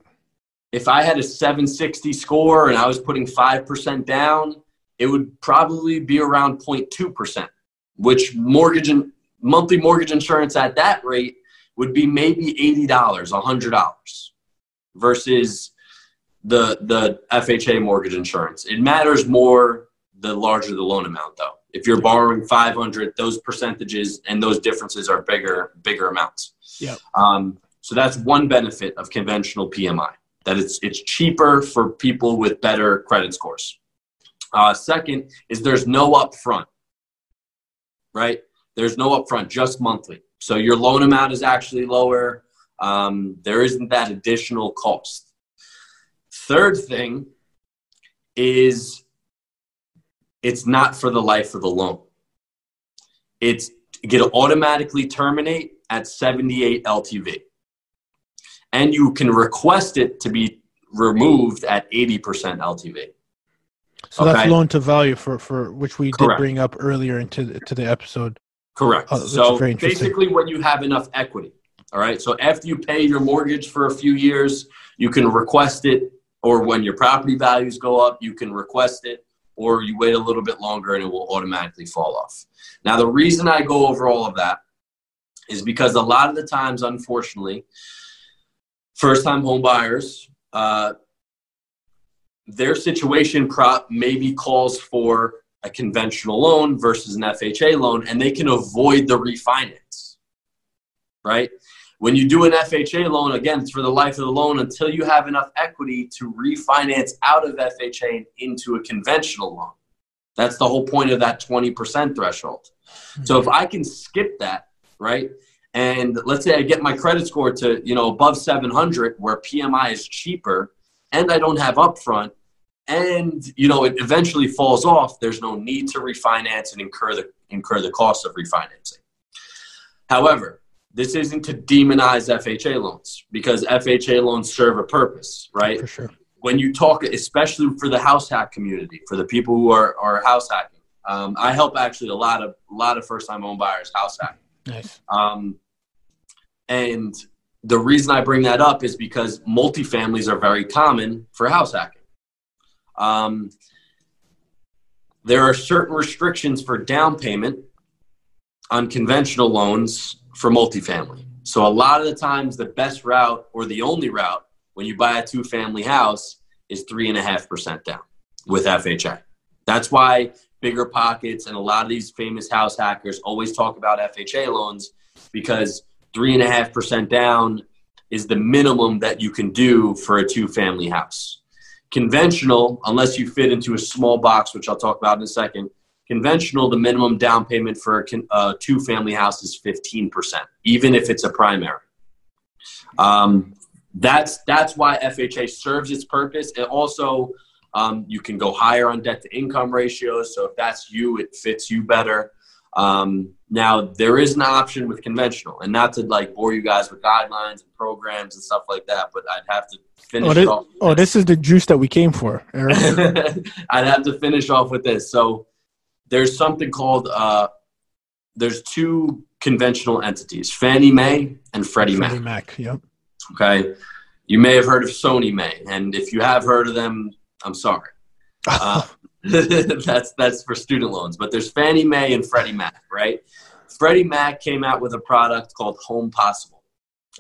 Speaker 3: If I had a 760 score and I was putting 5% down, it would probably be around 0.2%, which mortgage and monthly mortgage insurance at that rate would be maybe $80, $100 versus the the FHA mortgage insurance. It matters more the larger the loan amount though. If you're borrowing 500, those percentages and those differences are bigger bigger amounts.
Speaker 2: Yeah.
Speaker 3: Um, so that's one benefit of conventional PMI that it's it's cheaper for people with better credit scores. Uh, second is there's no upfront, right? There's no upfront, just monthly. So your loan amount is actually lower. Um, there isn't that additional cost. Third thing is it's not for the life of the loan. It's going to automatically terminate at 78 LTV. And you can request it to be removed at 80% LTV.
Speaker 2: So okay. that's loan to value for, for which we Correct. did bring up earlier into the, to the episode.
Speaker 3: Correct. Uh, so basically, when you have enough equity, all right. So after you pay your mortgage for a few years, you can request it, or when your property values go up, you can request it, or you wait a little bit longer and it will automatically fall off. Now, the reason I go over all of that is because a lot of the times, unfortunately, first time home buyers, uh, their situation prop maybe calls for a conventional loan versus an FHA loan, and they can avoid the refinance, right? When you do an FHA loan, again, it's for the life of the loan until you have enough equity to refinance out of FHA into a conventional loan. That's the whole point of that 20% threshold. So if I can skip that, right? And let's say I get my credit score to, you know, above 700 where PMI is cheaper and I don't have upfront, and you know it eventually falls off, there's no need to refinance and incur the incur the cost of refinancing. However, this isn't to demonize FHA loans because FHA loans serve a purpose, right?
Speaker 2: For sure.
Speaker 3: When you talk, especially for the house hack community, for the people who are, are house hacking, um, I help actually a lot of a lot of first time home buyers house hacking.
Speaker 2: Nice.
Speaker 3: Um, and the reason I bring that up is because multifamilies are very common for house hacking. Um, there are certain restrictions for down payment on conventional loans for multifamily. So a lot of the times, the best route or the only route when you buy a two family house is three and a half percent down with FHA. That's why BiggerPockets and a lot of these famous house hackers always talk about FHA loans because three and a half percent down is the minimum that you can do for a two family house. Conventional, unless you fit into a small box, which I'll talk about in a second, conventional, the minimum down payment for a two family house is 15%, even if it's a primary. Um, that's, that's why FHA serves its purpose. It also, um, you can go higher on debt to income ratios. So if that's you, it fits you better. Um, now there is an option with conventional, and not to like bore you guys with guidelines and programs and stuff like that, but I'd have to finish.
Speaker 2: Oh, this, off oh, this is the juice that we came for.
Speaker 3: I'd have to finish off with this. So there's something called uh, there's two conventional entities: Fannie Mae and Freddie, Mac.
Speaker 2: Freddie Mac. Mac. Yep.
Speaker 3: Okay, you may have heard of Sallie Mae, and if you have heard of them, I'm sorry. Uh, that's that's for student loans. But there's Fannie Mae and Freddie Mac, right? Freddie Mac came out with a product called Home Possible,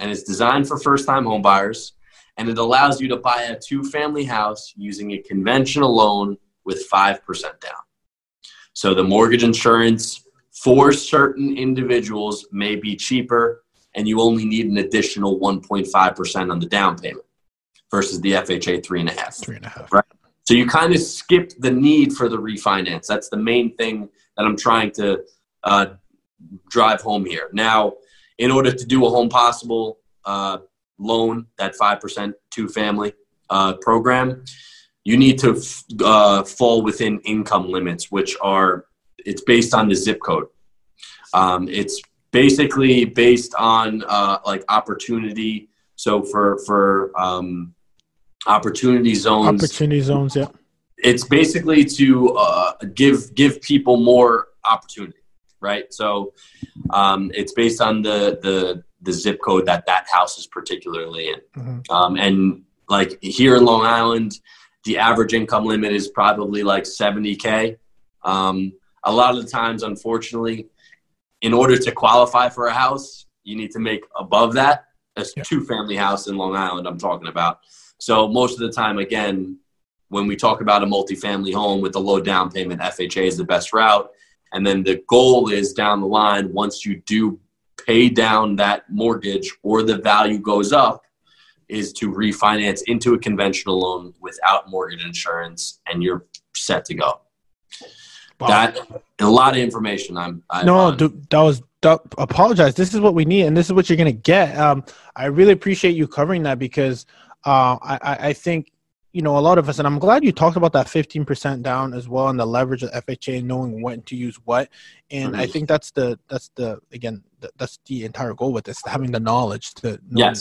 Speaker 3: and it's designed for first-time home buyers, and it allows you to buy a two-family house using a conventional loan with five percent down. So the mortgage insurance for certain individuals may be cheaper, and you only need an additional 1.5 percent on the down payment versus the FHA three and a half.
Speaker 2: Three and a half.
Speaker 3: Right. So you kind of skip the need for the refinance. That's the main thing that I'm trying to uh, drive home here. Now, in order to do a home possible uh, loan, that 5% two family uh, program, you need to f- uh, fall within income limits, which are, it's based on the zip code. Um, it's basically based on uh, like opportunity. So for, for, um, opportunity zones.
Speaker 2: Opportunity zones, yeah.
Speaker 3: It's basically to uh, give give people more opportunity, right? So um, it's based on the the the zip code that that house is particularly in, mm-hmm. um, and like here in Long Island, the average income limit is probably like seventy k. Um, a lot of the times, unfortunately, in order to qualify for a house, you need to make above that. A
Speaker 2: Yeah.
Speaker 3: two family house in Long Island, I'm talking about. So most of the time, again, when we talk about a multifamily home with a low down payment, FHA is the best route. And then the goal is down the line, once you do pay down that mortgage or the value goes up, is to refinance into a conventional loan without mortgage insurance, and you're set to go.
Speaker 2: Wow.
Speaker 3: That a lot of information. I'm, I'm
Speaker 2: no, dude, that was that, apologize. This is what we need, and this is what you're gonna get. Um, I really appreciate you covering that because uh, I, I I think you know a lot of us, and I'm glad you talked about that 15% down as well, and the leverage of FHA, knowing when to use what. And I
Speaker 3: Mhm.
Speaker 2: think that's the that's the again th- that's the entire goal with this, having the knowledge to know
Speaker 3: yes.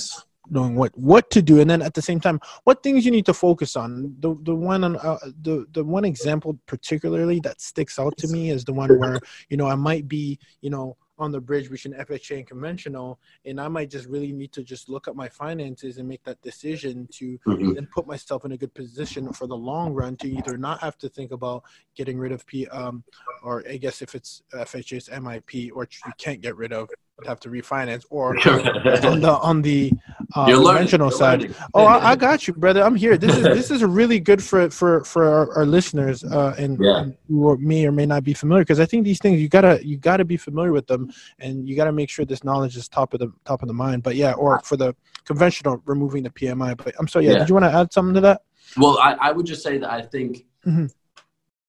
Speaker 2: knowing what what to do and then at the same time what things you need to focus on the the one on uh, the the one example particularly that sticks out to me is the one where you know I might be you know on the bridge between FHA and conventional and I might just really need to just look at my finances and make that decision to
Speaker 3: Mhm.
Speaker 2: then put myself in a good position for the long run to either not have to think about getting rid of P um or I guess if it's FHA's MIP or you can't get rid of have to refinance or on the on the uh, conventional side. Oh, I, I got you, brother. I'm here. This is this is really good for for for our, our listeners uh, and,
Speaker 3: Yeah.
Speaker 2: and who are- may or may not be familiar because I think these things you gotta you gotta be familiar with them and you gotta make sure this knowledge is top of the top of the mind. But yeah, or for the conventional removing the PMI. But I'm sorry. Yeah,
Speaker 3: Yeah.
Speaker 2: did you want to add something to that?
Speaker 3: Well, I, I would just say that I think
Speaker 2: Mhm.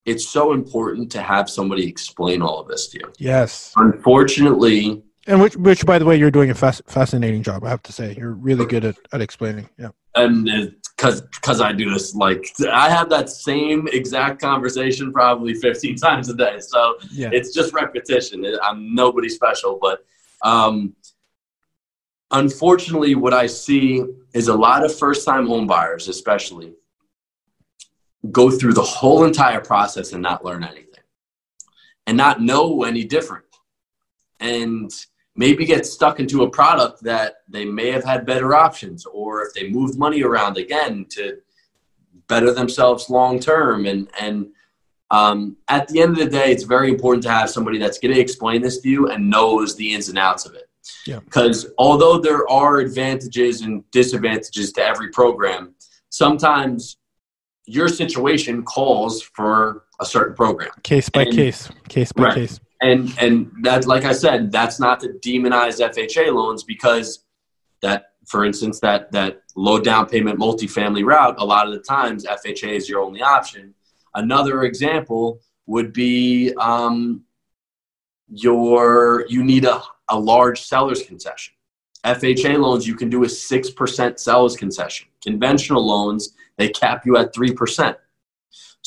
Speaker 3: it's so important to have somebody explain all of this to you.
Speaker 2: Yes.
Speaker 3: Unfortunately,
Speaker 2: And which which by the way, you're doing a fas- fascinating job. I have to say, you're really good at, at explaining. Yeah.
Speaker 3: and because because I do this, like I have that same exact conversation probably 15 times a day. So
Speaker 2: Yeah.
Speaker 3: it's just repetition. I'm nobody special, but um, unfortunately, what I see is a lot of first-time home buyers, especially, go through the whole entire process and not learn anything, and not know any different, and maybe get stuck into a product that they may have had better options, or if they moved money around again to better themselves long term, and and um, at the end of the day, it's very important to have somebody that's going to explain this to you and knows the ins and outs of it.
Speaker 2: Yeah.
Speaker 3: Because although there are advantages and disadvantages to every program, sometimes your situation calls for a certain program.
Speaker 2: Case by
Speaker 3: And-
Speaker 2: case. Case by
Speaker 3: Right.
Speaker 2: case.
Speaker 3: And and that, like I said, that's not to demonize FHA loans because that, for instance, that that low down payment multifamily route, a lot of the times FHA is your only option. Another example would be um, your you need a, a large seller's concession. FHA loans, you can do a six percent seller's concession. Conventional loans, they cap you at three percent.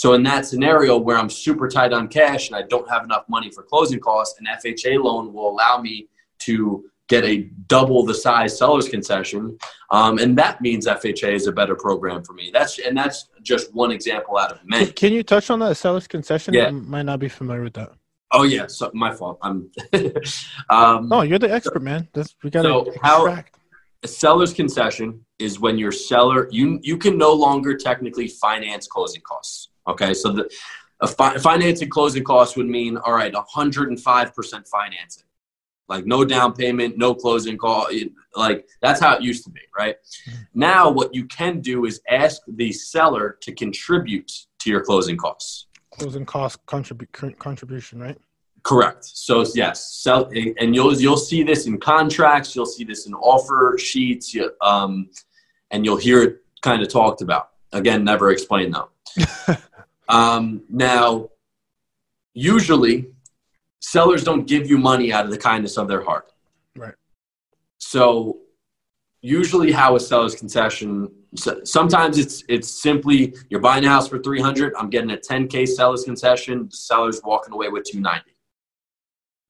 Speaker 3: So in that scenario where I'm super tight on cash and I don't have enough money for closing costs, an FHA loan will allow me to get a double the size seller's concession, um, and that means FHA is a better program for me. That's and that's just one example out of many.
Speaker 2: Can you touch on that seller's concession?
Speaker 3: Yeah.
Speaker 2: I might not be familiar with that.
Speaker 3: Oh yeah, so my fault. I'm. um,
Speaker 2: No, you're the expert, man. That's we gotta
Speaker 3: So how-
Speaker 2: extract.
Speaker 3: a seller's concession is when your seller you you can no longer technically finance closing costs. Okay, so the a fi- financing closing costs would mean all right, 105 percent financing, like no down payment, no closing cost. Like that's how it used to be, right? Now what you can do is ask the seller to contribute to your closing costs.
Speaker 2: closing cost contribu- contribution, right?
Speaker 3: Correct. So yes, sell, and you'll you'll see this in contracts. You'll see this in offer sheets. You, um, and you'll hear it kind of talked about. Again, never explained though. um, now, usually, sellers don't give you money out of the kindness of their heart.
Speaker 2: Right.
Speaker 3: So, usually, how a seller's concession. so- Sometimes it's it's simply you're buying a house for three hundred. I'm getting a 10k seller's concession. The seller's walking away with 290.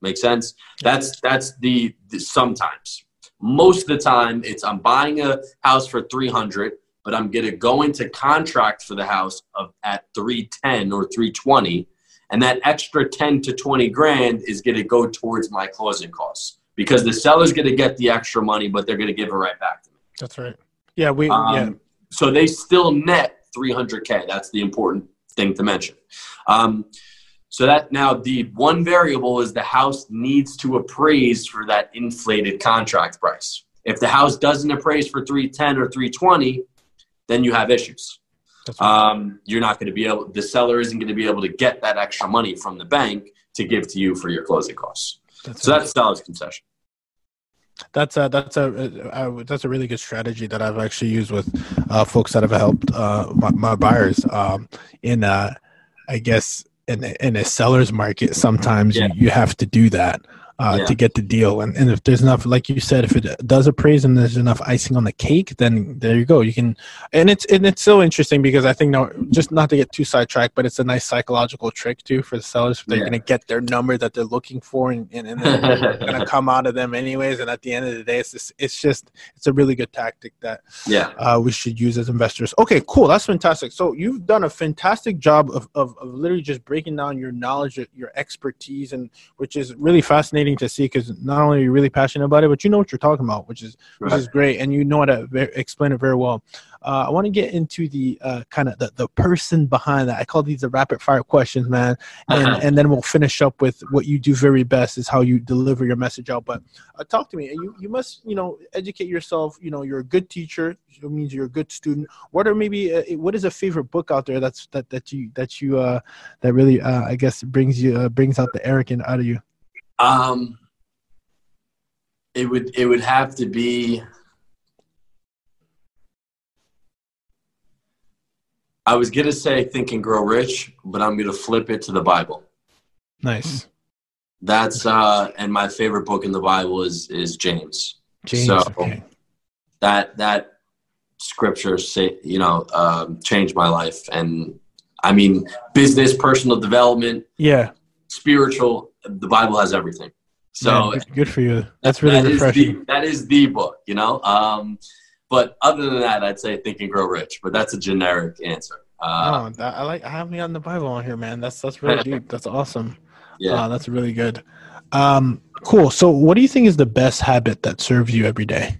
Speaker 3: Make sense? That's that's the, the sometimes. Most of the time, it's I'm buying a house for 300, but I'm gonna go into contract for the house of at 310 or 320, and that extra 10 to 20 grand is gonna go towards my closing costs because the seller's gonna get the extra money, but they're gonna give it right back to me.
Speaker 2: That's right. Yeah, we
Speaker 3: Um,
Speaker 2: yeah.
Speaker 3: So they still net 300K. That's the important thing to mention. Um, So that now the one variable is the house needs to appraise for that inflated contract price. If the house doesn't appraise for 310 or 320, then you have issues. Um, you're not going to be able, the seller isn't going to be able to get that extra money from the bank to give to you for your closing costs. That's so that's seller's concession.
Speaker 2: That's a that's a, a, that's a really good strategy that I've actually used with uh, folks that have helped uh, my, my, buyers um, in uh, I guess in in a seller's market. Sometimes yeah. you, you have to do that uh, yeah. to get the deal. And, and if there's enough, like you said, if it does appraise and there's enough icing on the cake, then there you go. You can, and it's and it's so interesting because I think now, just not to get too sidetracked, but it's a nice psychological trick too for the sellers. They're yeah. going to get their number that they're looking for, and, and, and they're going to come out of them anyways. And at the end of the day, it's just, it's just it's a really good tactic that
Speaker 3: yeah
Speaker 2: uh, we should use as investors. Okay, cool. That's fantastic. So you've done a fantastic job of, of, of literally just breaking down your knowledge, your expertise, and which is really fascinating to see because not only are you really passionate about it, but you know what you're talking about, which is right. which is great, and you know how to explain it very well. Uh, I want to get into the uh, kind of the, the person behind that. I call these the rapid fire questions, man, and uh-huh. and then we'll finish up with what you do very best is how you deliver your message out. But uh, talk to me. You you must you know educate yourself. You know you're a good teacher. It means you're a good student. What are maybe uh, what is a favorite book out there that's that that you that you uh that really uh, I guess brings you uh, brings out the arrogant out of you?
Speaker 3: Um, it would it would have to be. I was gonna say Think and Grow Rich, but I'm gonna flip it to the Bible.
Speaker 2: Nice.
Speaker 3: That's uh, and my favorite book in the Bible is is James.
Speaker 2: James. So okay.
Speaker 3: that that scripture say you know um, changed my life, and I mean business, personal development,
Speaker 2: yeah,
Speaker 3: spiritual the Bible has everything. So
Speaker 2: Man, good for you. That's really that refreshing.
Speaker 3: Is the, that is the book, you know. Um, but other than that, I'd say Think and Grow Rich. But that's a generic answer.
Speaker 2: Uh, oh, that, I like. I have me on the Bible on here, man. That's that's really deep. That's awesome. Yeah, uh, that's really good. Um, cool. So, what do you think is the best habit that serves you every day?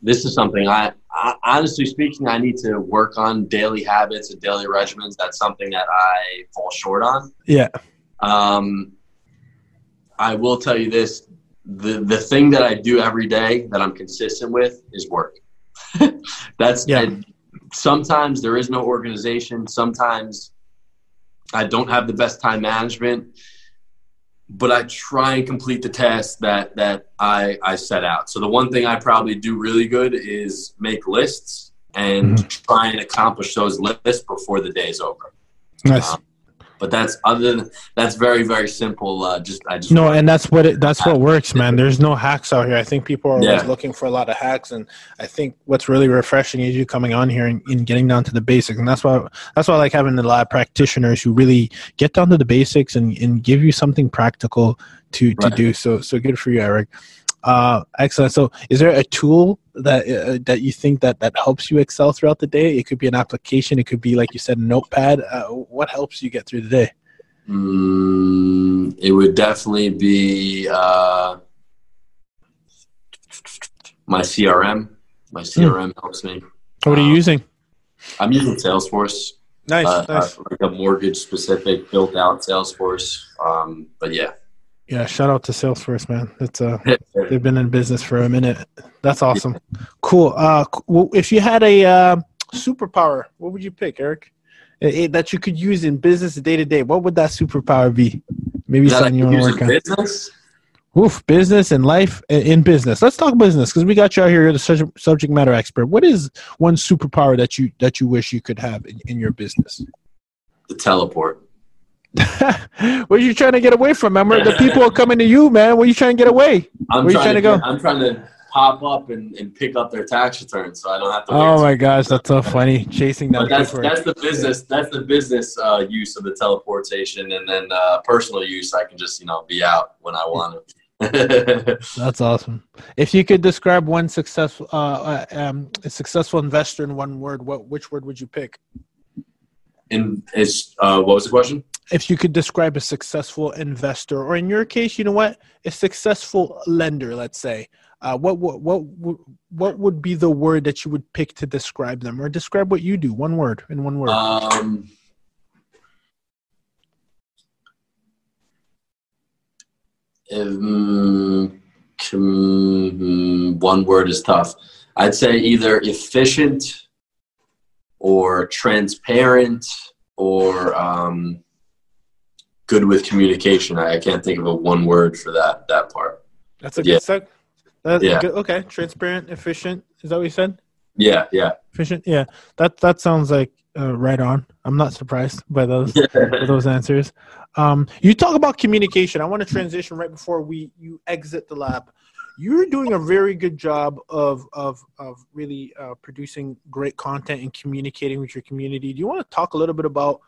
Speaker 3: This is something I, I, honestly speaking, I need to work on daily habits and daily regimens. That's something that I fall short on.
Speaker 2: Yeah.
Speaker 3: Um, I will tell you this: the the thing that I do every day that I'm consistent with is work. That's yeah. I, sometimes there is no organization. Sometimes I don't have the best time management, but I try and complete the tasks that that I I set out. So the one thing I probably do really good is make lists and mm-hmm. try and accomplish those lists before the day is over.
Speaker 2: Nice. Um,
Speaker 3: but that's other than that's very very simple. Uh, just I just
Speaker 2: no, and that's what it that's what works, man. There's no hacks out here. I think people are always looking for a lot of hacks, and I think what's really refreshing is you coming on here and, and, getting down to the basics, and that's why that's why I like having a lot of practitioners who really get down to the basics and, and give you something practical to to right. do. So so good for you, Eric. Uh, excellent. So, is there a tool that uh, that you think that that helps you excel throughout the day? It could be an application. It could be, like you said, a notepad. Uh, what helps you get through the day?
Speaker 3: Mm, it would definitely be uh, my CRM. My CRM mm. helps me.
Speaker 2: What are you um, using?
Speaker 3: I'm using Salesforce.
Speaker 2: Nice, uh, nice.
Speaker 3: like a mortgage specific built out Salesforce. Um, but yeah.
Speaker 2: Yeah, shout out to Salesforce, man. It's uh, they've been in business for a minute. That's awesome. Cool. Uh, if you had a uh, superpower, what would you pick, Eric? It, it, that you could use in business day to day. What would that superpower be? Maybe something you want to work on. Business. Oof, business and life in business. Let's talk business because we got you out here. You're the subject matter expert. What is one superpower that you that you wish you could have in, in your business?
Speaker 3: The teleport.
Speaker 2: What are you trying to get away from? Remember, the people are coming to you, man. Where are you trying to get away?
Speaker 3: I'm Where you trying to, to go? I'm trying to pop up and, and pick up their tax returns, so I don't have to.
Speaker 2: Oh my gosh, that's so funny! Chasing that.
Speaker 3: that's that's the business. That's the business uh, use of the teleportation, and then uh, personal use. I can just you know be out when I want to.
Speaker 2: That's awesome. If you could describe one successful, uh, uh, um, a successful investor in one word, what which word would you pick?
Speaker 3: In is uh, what was the question?
Speaker 2: if you could describe a successful investor, or in your case, you know what, a successful lender, let's say, uh, what, what what what would be the word that you would pick to describe them, or describe what you do? One word in one word.
Speaker 3: Um, um, one word is tough. I'd say either efficient or transparent or um, good with communication. I, I, can't think of a one word for that that part.
Speaker 2: That's a yeah. good sec. That's yeah. Good, okay. Transparent, efficient. Is that what you said?
Speaker 3: Yeah. Yeah.
Speaker 2: Efficient. Yeah. That that sounds like uh, right on. I'm not surprised by those by those answers. Um, you talk about communication. I want to transition right before we you exit the lab. You're doing a very good job of of of really uh, producing great content and communicating with your community. Do you want to talk a little bit about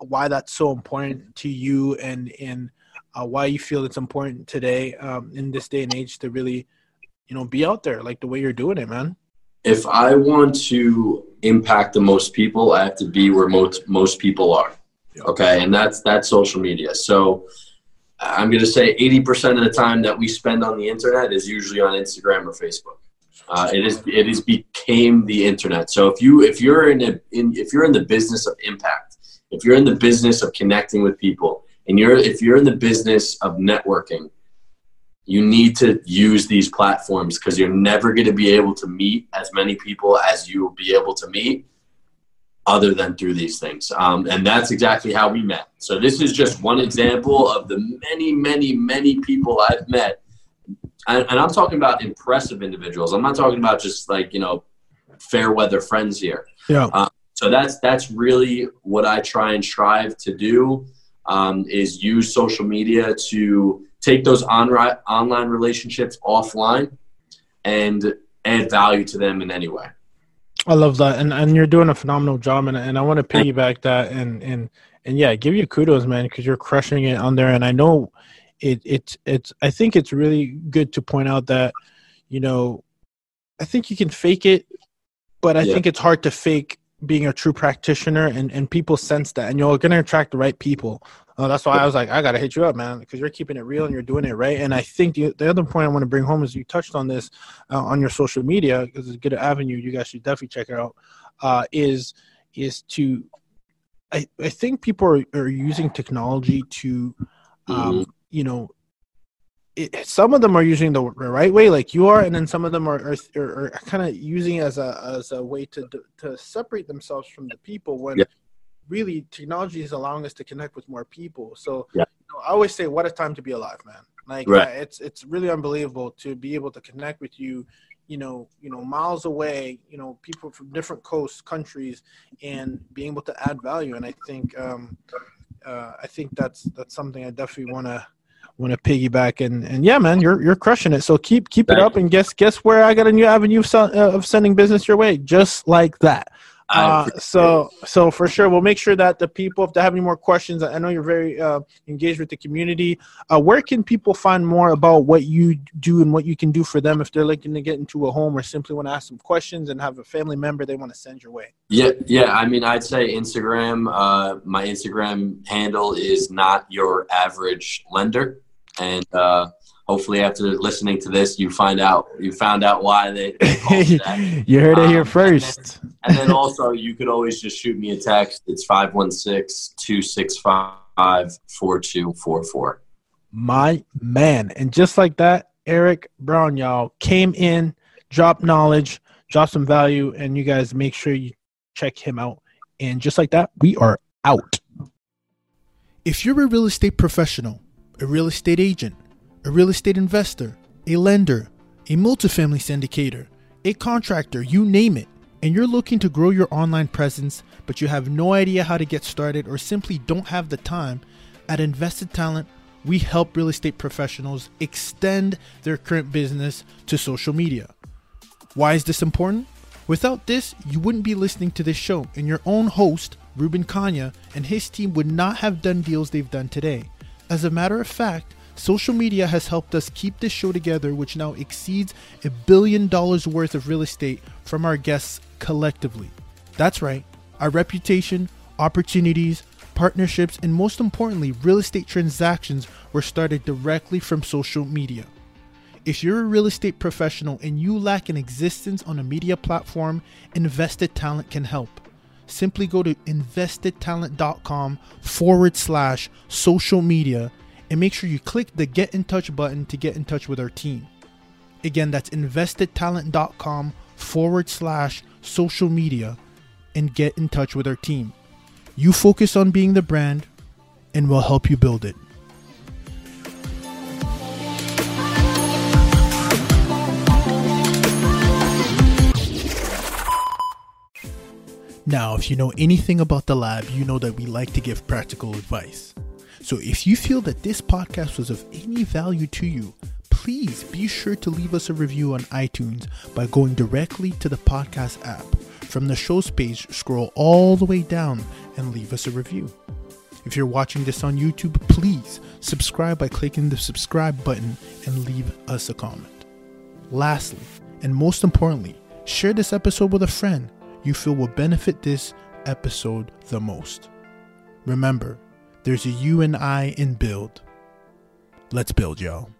Speaker 2: why that's so important to you and and uh, why you feel it's important today um, in this day and age to really you know be out there like the way you're doing it, man?
Speaker 3: if I want to impact the most people, I have to be where most most people are. Okay, and that's that's social media. So I'm going to say 80% of the time that we spend on the internet is usually on Instagram or Facebook. Uh, it is it is became the internet. So if you if you're in a in, if you're in the business of impact, if you're in the business of connecting with people, and you're if you're in the business of networking, you need to use these platforms because you're never going to be able to meet as many people as you will be able to meet other than through these things. Um, and that's exactly how we met. So this is just one example of the many, many, many people I've met. And, and I'm talking about impressive individuals. I'm not talking about just like, you know, fair weather friends here.
Speaker 2: Yeah. Uh,
Speaker 3: so that's, that's really what I try and strive to do um, is use social media to take those on, online relationships offline and add value to them in any way.
Speaker 2: I love that, and and you're doing a phenomenal job, and and I want to piggyback that, and and and yeah, give you kudos, man, because you're crushing it on there, and I know it it's it's I think it's really good to point out that you know I think you can fake it, but I yeah. think it's hard to fake being a true practitioner and, and people sense that and you're going to attract the right people uh, that's why i was like i gotta hit you up man because you're keeping it real and you're doing it right and i think the, the other point i want to bring home is you touched on this uh, on your social media because it's a good avenue you guys should definitely check it out uh, is is to I, I think people are, are using technology to um, mm-hmm. you know it, some of them are using the right way, like you are, and then some of them are are, are kind of using it as a as a way to to separate themselves from the people. When yeah. really technology is allowing us to connect with more people. So yeah. you know, I always say, what a time to be alive, man! Like right. uh, it's it's really unbelievable to be able to connect with you you know, you know, miles away, you know, people from different coasts, countries, and being able to add value. And I think, um, uh, I think that's that's something I definitely want to want to piggyback and and yeah, man, you're you're crushing it. So keep keep Thank it up, and guess guess where I got a new avenue of, uh, of sending business your way, just like that. Uh, so so for sure we'll make sure that the people if they have any more questions i know you're very uh, engaged with the community uh, where can people find more about what you do and what you can do for them if they're looking to get into a home or simply want to ask some questions and have a family member they want to send your way?
Speaker 3: Yeah yeah i mean i'd say instagram uh, my instagram handle is not your average lender and uh, hopefully after listening to this you find out you found out why they,
Speaker 2: they you heard it here um, first
Speaker 3: and then, and then, also you could always just shoot me a text. It's 516-265-4244
Speaker 2: my man. And just like that eric brown y'all came in dropped knowledge dropped some value and you guys make sure you check him out. And just like that we are out. If you're a real estate professional a real estate agent, a real estate investor, a lender, a multifamily syndicator, a contractor, you name it, and you're looking to grow your online presence, but you have no idea how to get started or simply don't have the time, at Invested Talent, we help real estate professionals extend their current business to social media. Why is this important? Without this, you wouldn't be listening to this show, and your own host, Ruben Kanya, and his team would not have done deals they've done today. As a matter of fact, social media has helped us keep this show together, which now exceeds a billion dollars worth of real estate from our guests collectively. That's right, our reputation, opportunities, partnerships, and most importantly, real estate transactions were started directly from social media. If you're a real estate professional and you lack an existence on a media platform, Invested Talent can help simply go to investedtalent.com forward slash social media and make sure you click the Get in Touch button to get in touch with our team. Again, that's investedtalent.com forward slash social media and get in touch with our team. You focus on being the brand, and we'll help you build it. Now, if you know anything about the lab, you know that we like to give practical advice. So if you feel that this podcast was of any value to you, please be sure to leave us a review on iTunes by going directly to the podcast app. From the show's page, scroll all the way down and leave us a review. If you're watching this on YouTube, please subscribe by clicking the subscribe button and leave us a comment. Lastly, and most importantly, share this episode with a friend you feel will benefit this episode the most. Remember, there's a you and I in build. Let's build, y'all.